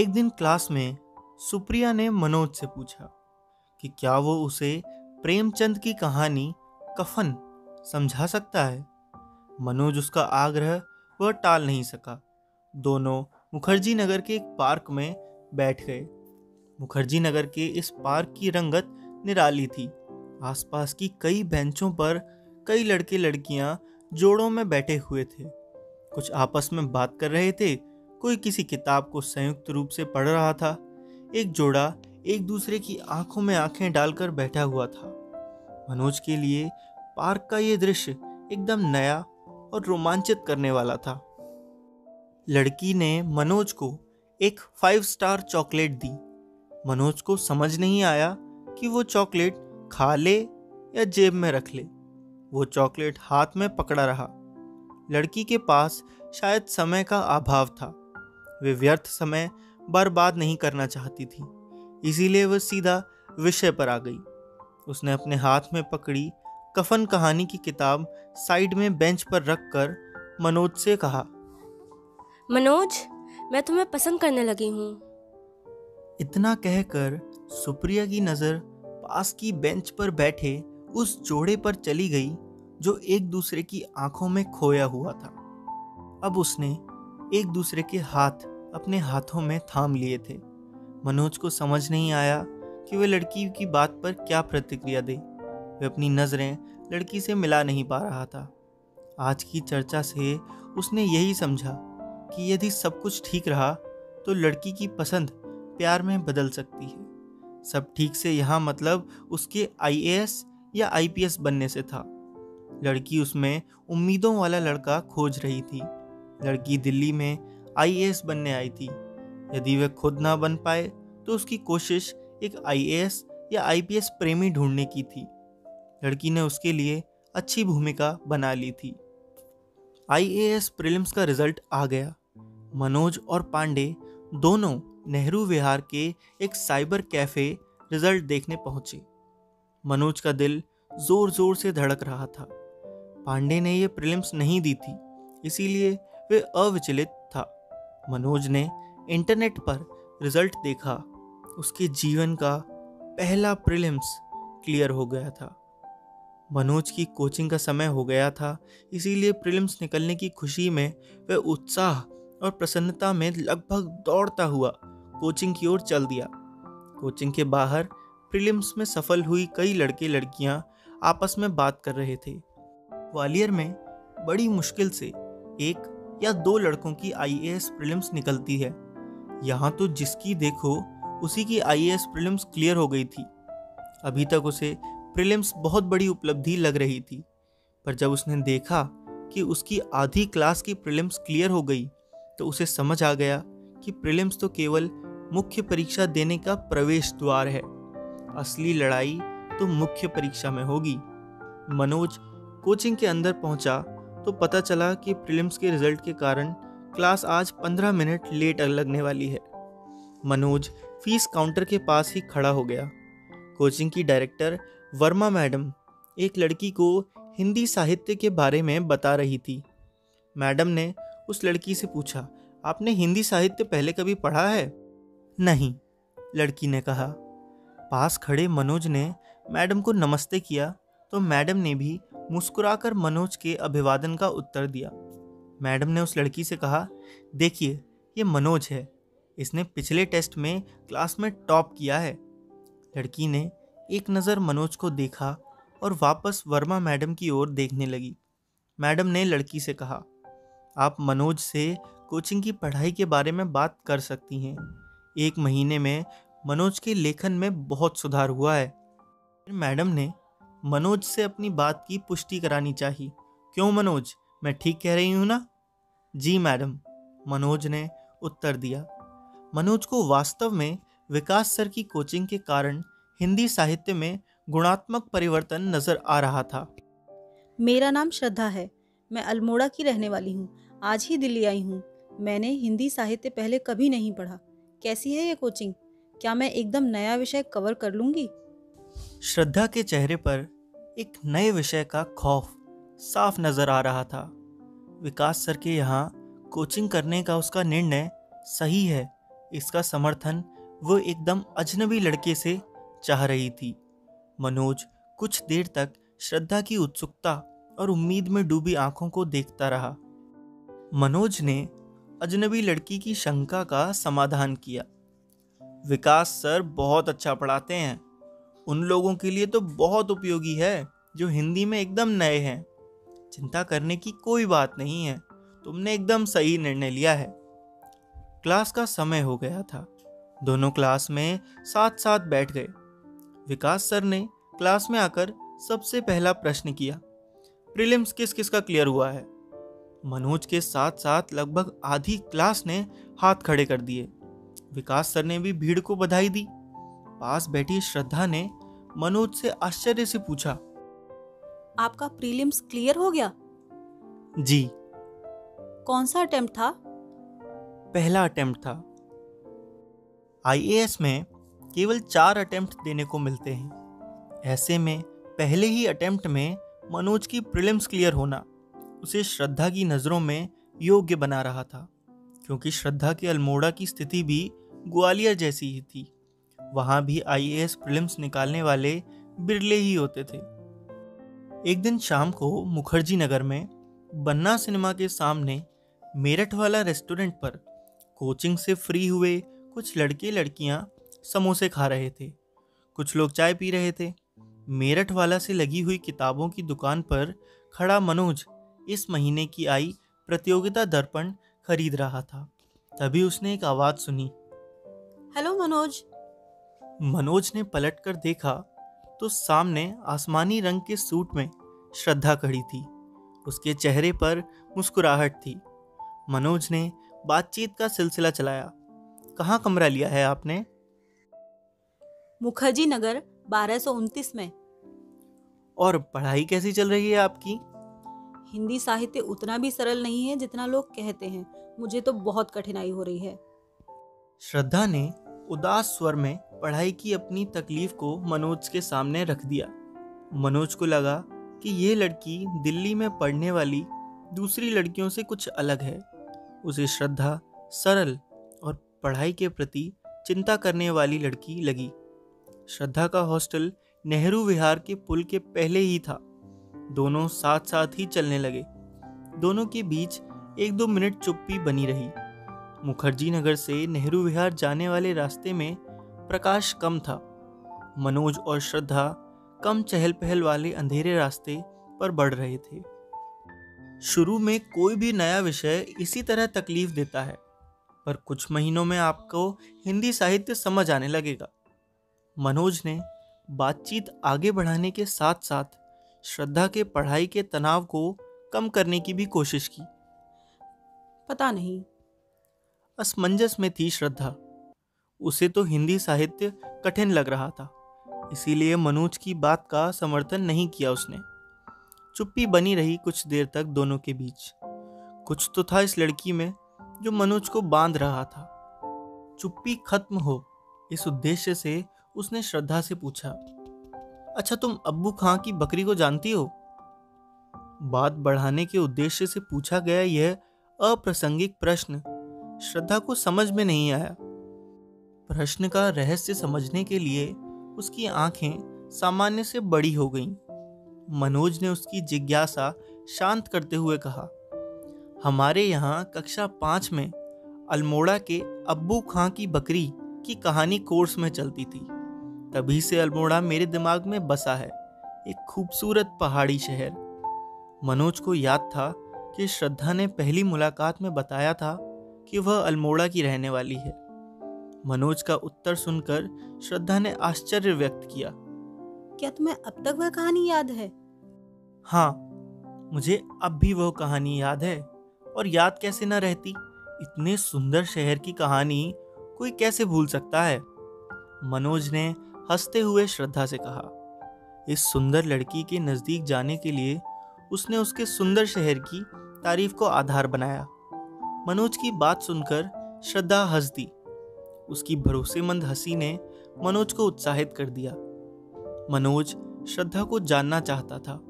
एक दिन क्लास में सुप्रिया ने मनोज से पूछा कि क्या वो उसे प्रेमचंद की कहानी कफन समझा सकता है? मनोज उसका आग्रह वह टाल नहीं सका। दोनों मुखर्जी नगर के एक पार्क में बैठ गए। मुखर्जी नगर के इस पार्क की रंगत निराली थी। आसपास की कई बेंचों पर कई लड़के लड़कियाँ जोड़ों में बैठे हुए थे। कुछ आपस में बात कर रहे थे कोई किसी किताब को संयुक्त रूप से पढ़ रहा था। एक जोड़ा एक दूसरे की आँखों में आँखें डालकर बैठा हुआ था। मनोज के लिए पार्क का यह दृश्य एकदम नया और रोमांचित करने वाला था। लड़की ने मनोज को एक फाइव स्टार चॉकलेट दी। मनोज को समझ नहीं आया कि वो चॉकलेट खा ले या जेब में रख ले। वो चॉकलेट हाथ में पकड़ा रहा। लड़की के पास शायद समय का अभाव था। वे व्यर्थ समय बर्बाद नहीं करना चाहती थी। इसीलिए वह सीधा विषय पर आ गई। उसने अपने हाथ में पकड़ी कफन कहानी की किताब साइड में बेंच पर रखकर मनोज से कहा मनोज मैं तुम्हें पसंद करने लगी हूँ। इतना कहकर सुप्रिया की नज़र पास की बेंच पर बैठे उस जोड़े पर चली गई जो एक दूसरे की आँखों में खोया हुआ था। अब उसने एक दूसरे के हाथ अपने हाथों में थाम लिए थे। मनोज को समझ नहीं आया कि वह लड़की की बात पर क्या प्रतिक्रिया दे। वह अपनी नज़रें लड़की से मिला नहीं पा रहा था। आज की चर्चा से उसने यही समझा कि यदि सब कुछ ठीक रहा तो लड़की की पसंद प्यार में बदल सकती है। सब ठीक से यहाँ मतलब उसके आईएएस या आईपीएस बनने से था। लड़की उसमें उम्मीदों वाला लड़का खोज रही थी। लड़की दिल्ली में आईएएस बनने आई थी। यदि वह खुद ना बन पाए तो उसकी कोशिश एक आईएएस या आईपीएस प्रेमी ढूँढने की थी। लड़की ने उसके लिए अच्छी भूमिका बना ली थी। आईएएस प्रीलिम्स का रिज़ल्ट आ गया। मनोज और पांडे दोनों नेहरू विहार के एक साइबर कैफ़े रिज़ल्ट देखने पहुँचे। मनोज का दिल ज़ोर ज़ोर से धड़क रहा था। पांडे ने यह प्रीलिम्स नहीं दी थी, इसीलिए वे अविचलित मनोज ने इंटरनेट पर रिज़ल्ट देखा। उसके जीवन का पहला प्रीलिम्स क्लियर हो गया था। मनोज की कोचिंग का समय हो गया था, इसीलिए प्रीलिम्स निकलने की खुशी में वह उत्साह और प्रसन्नता में लगभग दौड़ता हुआ कोचिंग की ओर चल दिया। कोचिंग के बाहर प्रीलिम्स में सफल हुई कई लड़के लड़कियाँ आपस में बात कर रहे थे। ग्वालियर में बड़ी मुश्किल से एक या दो लड़कों की आईएएस प्रीलिम्स निकलती है। यहाँ तो जिसकी देखो, उसी की आईएएस प्रीलिम्स क्लियर हो गई थी। अभी तक उसे प्रीलिम्स बहुत बड़ी उपलब्धि लग रही थी, पर जब उसने देखा कि उसकी आधी क्लास की प्रीलिम्स क्लियर हो गई तो उसे समझ आ गया कि प्रीलिम्स तो केवल मुख्य परीक्षा देने का प्रवेश द्वार है। असली लड़ाई तो मुख्य परीक्षा में होगी। मनोज कोचिंग के अंदर पहुँचा तो पता चला कि प्रीलिम्स के रिज़ल्ट के कारण क्लास आज 15 मिनट लेट लगने वाली है। मनोज फ़ीस काउंटर के पास ही खड़ा हो गया। कोचिंग की डायरेक्टर वर्मा मैडम एक लड़की को हिंदी साहित्य के बारे में बता रही थी। मैडम ने उस लड़की से पूछा, आपने हिंदी साहित्य पहले कभी पढ़ा है? नहीं, लड़की ने कहा। पास खड़े मनोज ने मैडम को नमस्ते किया तो मैडम ने भी मुस्कुराकर मनोज के अभिवादन का उत्तर दिया। मैडम ने उस लड़की से कहा, देखिए, ये मनोज है। इसने पिछले टेस्ट में क्लास में टॉप किया है। लड़की ने एक नज़र मनोज को देखा और वापस वर्मा मैडम की ओर देखने लगी। मैडम ने लड़की से कहा, आप मनोज से कोचिंग की पढ़ाई के बारे में बात कर सकती हैं। एक महीने में मनोज के लेखन में बहुत सुधार हुआ है। मैडम ने मनोज से अपनी बात की पुष्टि करानी चाहिए। क्यों मनोज? मैं ठीक कह रही हूँ ना? जी मैडम, मनोज ने उत्तर दिया। मनोज को वास्तव में विकास सर की कोचिंग के कारण हिंदी साहित्य में गुणात्मक परिवर्तन नज़र आ रहा था। मेरा नाम श्रद्धा है। मैं अल्मोड़ा की रहने वाली हूँ। आज ही दिल्ली आई हूँ। मैंने हिंदी साहित्य पहले कभी नहीं पढ़ा। कैसी है ये कोचिंग? क्या मैं एकदम नया विषय कवर कर लूँगी? श्रद्धा के चेहरे पर एक नए विषय का खौफ साफ़ नज़र आ रहा था। विकास सर के यहाँ कोचिंग करने का उसका निर्णय सही है, इसका समर्थन वो एकदम अजनबी लड़के से चाह रही थी। मनोज कुछ देर तक श्रद्धा की उत्सुकता और उम्मीद में डूबी आँखों को देखता रहा। मनोज ने अजनबी लड़की की शंका का समाधान किया। विकास सर बहुत अच्छा पढ़ाते हैं। उन लोगों के लिए तो बहुत उपयोगी है, जो हिंदी में एकदम नए हैं। चिंता करने की कोई बात नहीं है, तुमने एकदम सही निर्णय लिया है। क्लास का समय हो गया था। दोनों क्लास में साथ साथ बैठ गए। विकास सर ने क्लास में आकर सबसे पहला प्रश्न किया। प्रीलिम्स किस किस का क्लियर हुआ है? मनोज के साथ साथ लगभग आधी क्लास ने हाथ खड़े कर दिए। विकास सर ने भी भीड़ को बधाई दी। पास बैठी श्रद्धा ने मनोज से आश्चर्य से पूछा। आपका प्रीलिम्स क्लियर हो गया? जी। कौन सा अटेम्प्ट था? पहला अटेम्प्ट था। आईएएस में केवल चार अटेम्प्ट देने को मिलते हैं। ऐसे में पहले ही अटेम्प्ट में मनोज की प्रीलिम्स क्लियर होना उसे श्रद्धा की नज़रों में योग्य बना रहा था क्योंकि श्रद्धा के अल्मोड़ा की स्थिति भी ग्वालियर जैसी ही थी। वहाँ भी आईएएस प्रीलिम्स निकालने वाले बिरले ही होते थे। एक दिन शाम को मुखर्जी नगर में बन्ना सिनेमा के सामने मेरठ वाला रेस्टोरेंट पर कोचिंग से फ्री हुए कुछ लड़के लड़कियाँ समोसे खा रहे थे। कुछ लोग चाय पी रहे थे। मेरठ वाला से लगी हुई किताबों की दुकान पर खड़ा मनोज इस महीने की आई प्रतियोगिता दर्पण खरीद रहा था। तभी उसने एक आवाज़ सुनी। हेलो मनोज। मनोज ने पलटकर देखा तो सामने आसमानी रंग के सूट में श्रद्धा खड़ी थी। उसके चेहरे पर मुस्कुराहट थी। मनोज ने बातचीत का सिलसिला चलाया। कहाँ कमरा लिया है आपने? मुखर्जी नगर बारह में। और पढ़ाई कैसी चल रही है आपकी? हिंदी साहित्य उतना भी सरल नहीं है जितना लोग कहते हैं। मुझे तो बहुत कठिनाई हो रही है। श्रद्धा ने उदास स्वर में पढ़ाई की अपनी तकलीफ़ को मनोज के सामने रख दिया। मनोज को लगा कि यह लड़की दिल्ली में पढ़ने वाली दूसरी लड़कियों से कुछ अलग है। उसे श्रद्धा, सरल और पढ़ाई के प्रति चिंता करने वाली लड़की लगी। श्रद्धा का हॉस्टल नेहरू विहार के पुल के पहले ही था। दोनों साथ साथ ही चलने लगे। दोनों के बीच एक दो मिनट चुप्पी बनी रही। मुखर्जी नगर से नेहरू विहार जाने वाले रास्ते में प्रकाश कम था। मनोज और श्रद्धा कम चहल पहल वाले अंधेरे रास्ते पर बढ़ रहे थे। शुरू में कोई भी नया विषय इसी तरह तकलीफ़ देता है, पर कुछ महीनों में आपको हिंदी साहित्य समझ आने लगेगा। मनोज ने बातचीत आगे बढ़ाने के साथ साथ श्रद्धा के पढ़ाई के तनाव को कम करने की भी कोशिश की। पता नहीं असमंजस में थी श्रद्धा। उसे तो हिंदी साहित्य कठिन लग रहा था, इसीलिए मनोज की बात का समर्थन नहीं किया उसने। चुप्पी बनी रही कुछ देर तक दोनों के बीच। कुछ तो था इस लड़की में जो मनोज को बाँध रहा था। चुप्पी खत्म हो, इस उद्देश्य से उसने श्रद्धा से पूछा अच्छा तुम अब्बू खां की बकरी को जानती हो? बात बढ़ाने के उद्देश्य से पूछा गया यह अप्रासंगिक प्रश्न श्रद्धा को समझ में नहीं आया। प्रश्न का रहस्य समझने के लिए उसकी आँखें सामान्य से बड़ी हो गईं। मनोज ने उसकी जिज्ञासा शांत करते हुए कहा, हमारे यहाँ कक्षा पाँच में अल्मोड़ा के अब्बू खां की बकरी की कहानी कोर्स में चलती थी। तभी से अल्मोड़ा मेरे दिमाग में बसा है, एक खूबसूरत पहाड़ी शहर। मनोज को याद था कि श्रद्धा ने पहली मुलाकात में बताया था कि वह अल्मोड़ा की रहने वाली है। मनोज का उत्तर सुनकर श्रद्धा ने आश्चर्य व्यक्त किया। क्या तुम्हें अब तक वह कहानी याद है? हाँ मुझे अब भी वह कहानी याद है। और याद कैसे न रहती? इतने सुंदर शहर की कहानी कोई कैसे भूल सकता है? मनोज ने हँसते हुए श्रद्धा से कहा इस सुंदर लड़की के नज़दीक जाने के लिए उसने उसके सुंदर शहर की तारीफ़ को आधार बनाया। मनोज की बात सुनकर श्रद्धा हंस दी उसकी भरोसेमंद हँसी ने मनोज को उत्साहित कर दिया। मनोज श्रद्धा को जानना चाहता था,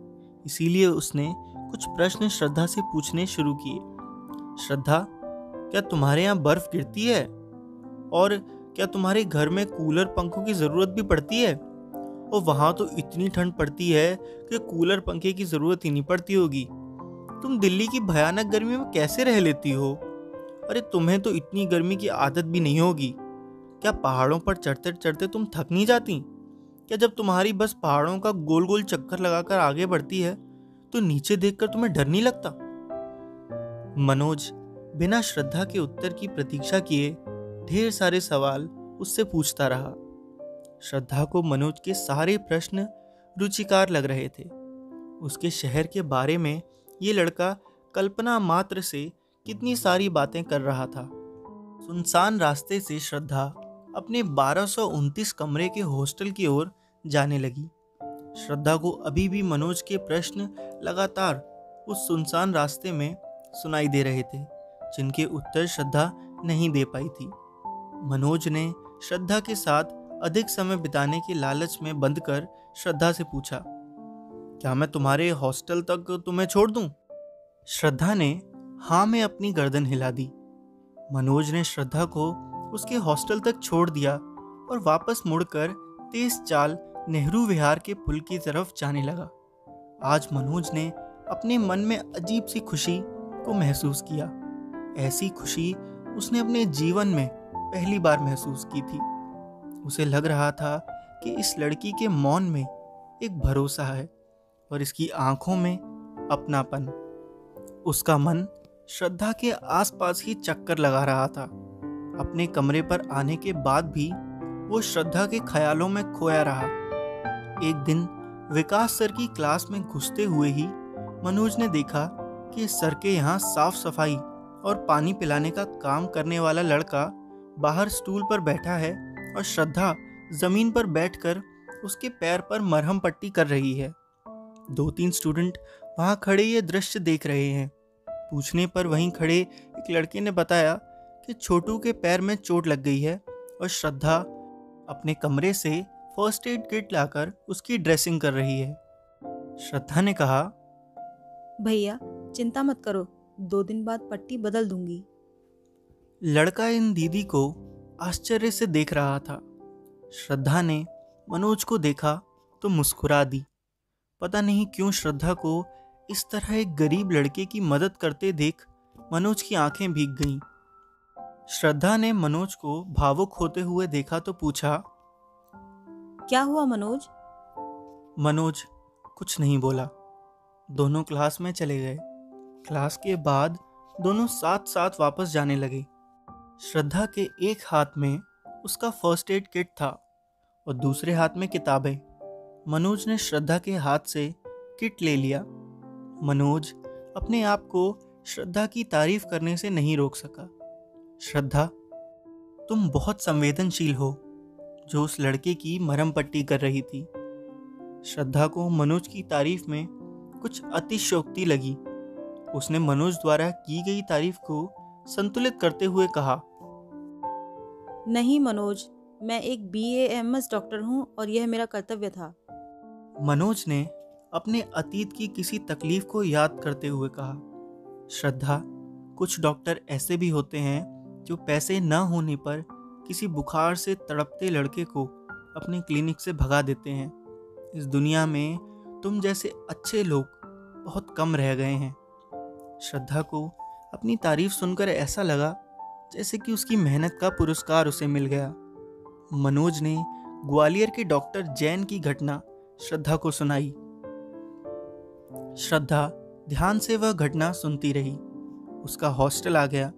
इसीलिए उसने कुछ प्रश्न श्रद्धा से पूछने शुरू किए। श्रद्धा, क्या तुम्हारे यहाँ बर्फ़ गिरती है? और क्या तुम्हारे घर में कूलर पंखों की ज़रूरत भी पड़ती है? और वहाँ तो इतनी ठंड पड़ती है कि कूलर पंखे की ज़रूरत ही नहीं पड़ती होगी। तुम दिल्ली की भयानक गर्मी में कैसे रह लेती हो? अरे तुम्हें तो इतनी गर्मी की आदत भी नहीं होगी। क्या पहाड़ों पर चढ़ते चढ़ते तुम थक नहीं जाती? क्या जब तुम्हारी बस पहाड़ों का गोल गोल चक्कर लगाकर आगे बढ़ती है तो नीचे देखकर तुम्हें डर नहीं लगता? मनोज, बिना श्रद्धा के उत्तर की प्रतीक्षा किए, ढेर सारे सवाल उससे पूछता रहा। श्रद्धा को मनोज के सारे प्रश्न रुचिकार लग रहे थे। उसके शहर के बारे में ये लड़का कल्पना मात्र से कितनी सारी बातें कर रहा था। सुनसान रास्ते से श्रद्धा अपने बारह कमरे के हॉस्टल की ओर जाने लगी। श्रद्धा को अभी भी मनोज के प्रश्न लगातार उस सुनसान रास्ते में सुनाई दे रहे थे, जिनके उत्तर श्रद्धा नहीं दे पाई थी। मनोज ने श्रद्धा के साथ अधिक समय बिताने के लालच में बंद कर श्रद्धा से पूछा क्या मैं तुम्हारे हॉस्टल तक तुम्हें छोड़ दूँ? श्रद्धा ने हाँ में अपनी गर्दन हिला दी। मनोज ने श्रद्धा को उसके हॉस्टल तक छोड़ दिया और वापस मुड़कर तेज चाल नेहरू विहार के पुल की तरफ़ जाने लगा। आज मनोज ने अपने मन में अजीब सी खुशी को महसूस किया। ऐसी खुशी उसने अपने जीवन में पहली बार महसूस की थी। उसे लग रहा था कि इस लड़की के मौन में एक भरोसा है। और इसकी आँखों में अपनापन। उसका मन श्रद्धा के आसपास ही चक्कर लगा रहा था। अपने कमरे पर आने के बाद भी वो श्रद्धा के ख्यालों में खोया रहा। एक दिन विकास सर की क्लास में घुसते हुए ही मनोज ने देखा कि सर के यहाँ साफ़ सफ़ाई और पानी पिलाने का काम करने वाला लड़का बाहर स्टूल पर बैठा है और श्रद्धा ज़मीन पर बैठकर उसके पैर पर मरहम पट्टी कर रही है। दो तीन स्टूडेंट वहाँ खड़े ये दृश्य देख रहे हैं। पूछने पर वहीं खड़े एक लड़के ने बताया कि छोटू के पैर में चोट लग गई है और श्रद्धा अपने कमरे से फ़र्स्ट एड किट लाकर उसकी ड्रेसिंग कर रही है। श्रद्धा ने कहा भैया चिंता मत करो दो दिन बाद पट्टी बदल दूँगी। लड़का इन दीदी को आश्चर्य से देख रहा था। श्रद्धा ने मनोज को देखा तो मुस्कुरा दी। पता नहीं क्यों श्रद्धा को इस तरह एक गरीब लड़के की मदद करते देख मनोज की आँखें भीग गईं। श्रद्धा ने मनोज को भावुक होते हुए देखा तो पूछा क्या हुआ मनोज? मनोज कुछ नहीं बोला। दोनों क्लास में चले गए। क्लास के बाद दोनों साथ साथ वापस जाने लगे। श्रद्धा के एक हाथ में उसका फ़र्स्ट एड किट था और दूसरे हाथ में किताबें। मनोज ने श्रद्धा के हाथ से किट ले लिया। मनोज अपने आप को श्रद्धा की तारीफ़ करने से नहीं रोक सका। श्रद्धा, तुम बहुत संवेदनशील हो, जो उस लड़के की मरम पट्टी कर रही थी। श्रद्धा को मनोज की तारीफ़ में कुछ अतिशोक्ति लगी। उसने मनोज द्वारा की गई तारीफ़ को संतुलित करते हुए कहा, नहीं, मनोज मैं एक बी एम एस डॉक्टर हूँ और यह मेरा कर्तव्य था। मनोज ने अपने अतीत की किसी तकलीफ़ को याद करते हुए कहा, श्रद्धा, कुछ डॉक्टर ऐसे भी होते हैं जो पैसे न होने पर किसी बुखार से तड़पते लड़के को अपने क्लिनिक से भगा देते हैं। इस दुनिया में तुम जैसे अच्छे लोग बहुत कम रह गए हैं। श्रद्धा को अपनी तारीफ़ सुनकर ऐसा लगा जैसे कि उसकी मेहनत का पुरस्कार उसे मिल गया। मनोज ने ग्वालियर के डॉक्टर जैन की घटना श्रद्धा को सुनाई। श्रद्धा ध्यान से वह घटना सुनती रही। उसका हॉस्टल आ गया।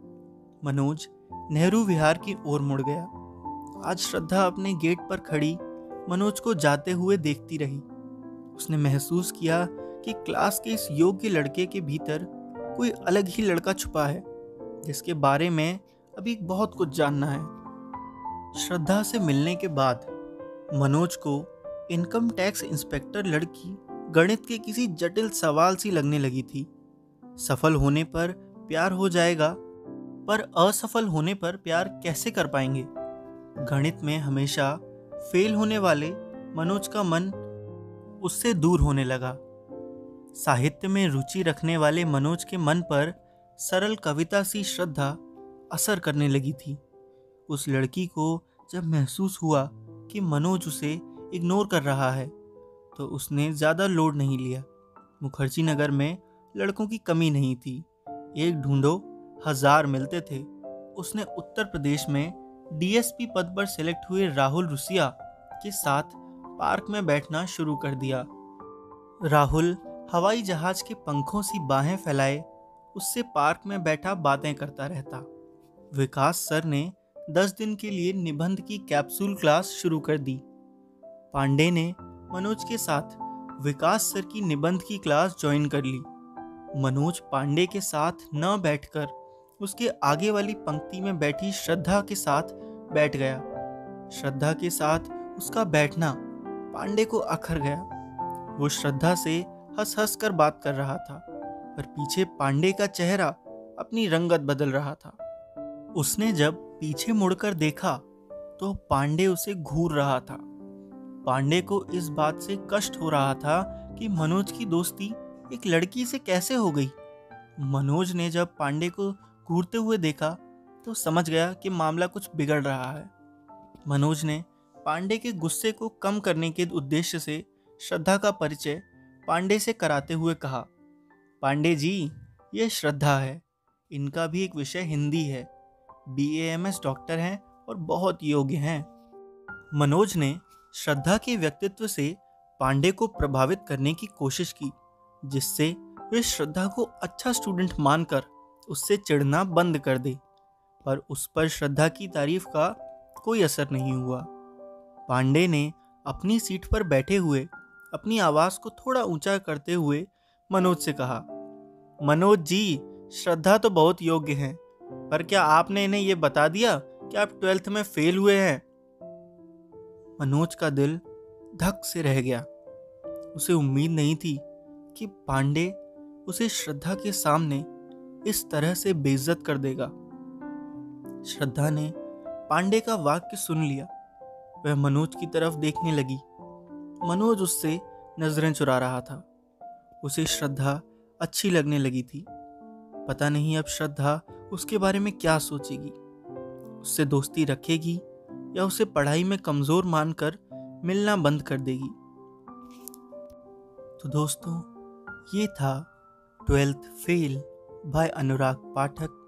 मनोज नेहरू विहार की ओर मुड़ गया। आज श्रद्धा अपने गेट पर खड़ी मनोज को जाते हुए देखती रही। उसने महसूस किया कि क्लास के इस योग्य लड़के के भीतर कोई अलग ही लड़का छुपा है, जिसके बारे में अभी बहुत कुछ जानना है। श्रद्धा से मिलने के बाद, मनोज को इनकम टैक्स इंस्पेक्टर लड़की गणित के किसी जटिल सवाल सी लगने लगी थी। सफल होने पर प्यार हो जाएगा, पर असफल होने पर प्यार कैसे कर पाएँगे? गणित में हमेशा फेल होने वाले मनोज का मन उससे दूर होने लगा। साहित्य में रुचि रखने वाले मनोज के मन पर सरल कविता सी श्रद्धा असर करने लगी थी। उस लड़की को जब महसूस हुआ कि मनोज उसे इग्नोर कर रहा है तो उसने ज़्यादा लोड नहीं लिया। मुखर्जी नगर में लड़कों की कमी नहीं थी। एक ढूंढो, हज़ार मिलते थे। उसने उत्तर प्रदेश में डीएसपी पद पर सिलेक्ट हुए राहुल रुसिया के साथ पार्क में बैठना शुरू कर दिया। राहुल हवाई जहाज़ के पंखों सी बाहें फैलाए, उससे पार्क में बैठा बातें करता रहता। विकास सर ने दस दिन के लिए निबंध की कैप्सूल क्लास शुरू कर दी। पांडे ने मनोज के साथ विकास सर की निबंध की क्लास ज्वाइन कर ली। मनोज पांडे के साथ न बैठकर उसके आगे वाली पंक्ति में बैठी श्रद्धा के साथ बैठ गया। श्रद्धा के साथ उसका बैठना पांडे को अखर गया। वो श्रद्धा से हंस हंस कर बात कर रहा था, पर पीछे पांडे का चेहरा अपनी रंगत बदल रहा था। उसने जब पीछे मुड़कर देखा तो पांडे उसे घूर रहा था। पांडे को इस बात से कष्ट हो रहा था कि मनोज की दोस्ती एक लड़की से कैसे हो गई। मनोज ने जब पांडे को घूरते हुए देखा तो समझ गया कि मामला कुछ बिगड़ रहा है। मनोज ने पांडे के गुस्से को कम करने के उद्देश्य से श्रद्धा का परिचय पांडे से कराते हुए कहा, पांडे जी, ये श्रद्धा है। इनका भी एक विषय हिंदी है। बी एम एस डॉक्टर हैं और बहुत योग्य हैं। मनोज ने श्रद्धा के व्यक्तित्व से पांडे को प्रभावित करने की कोशिश की, जिससे वे श्रद्धा को अच्छा स्टूडेंट मानकर उससे चिढ़ना बंद कर दे, पर उस पर श्रद्धा की तारीफ़ का कोई असर नहीं हुआ। पांडे ने अपनी सीट पर बैठे हुए अपनी आवाज़ को थोड़ा ऊँचा करते हुए मनोज से कहा, मनोज जी, श्रद्धा तो बहुत योग्य हैं पर क्या आपने इन्हें यह बता दिया कि आप ट्वेल्थ में फेल हुए हैं? मनोज का दिल धक से रह गया। उसे उम्मीद नहीं थी कि पांडे उसे श्रद्धा के सामने इस तरह से बेइज्जत कर देगा। श्रद्धा ने पांडे का वाक्य सुन लिया। वह मनोज की तरफ़ देखने लगी। मनोज उससे नज़रें चुरा रहा था। उसे श्रद्धा अच्छी लगने लगी थी। पता नहीं अब श्रद्धा उसके बारे में क्या सोचेगी। उससे दोस्ती रखेगी या उसे पढ़ाई में कमज़ोर मानकर मिलना बंद कर देगी। तो दोस्तों, ये था twelfth fail by Anurag Pathak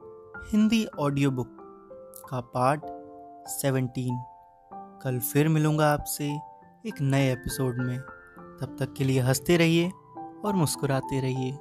Hindi audio book का पार्ट सेवनटीन। कल फिर मिलूँगा आपसे एक नए एपिसोड में। तब तक के लिए हँसते रहिए और मुस्कुराते रहिए।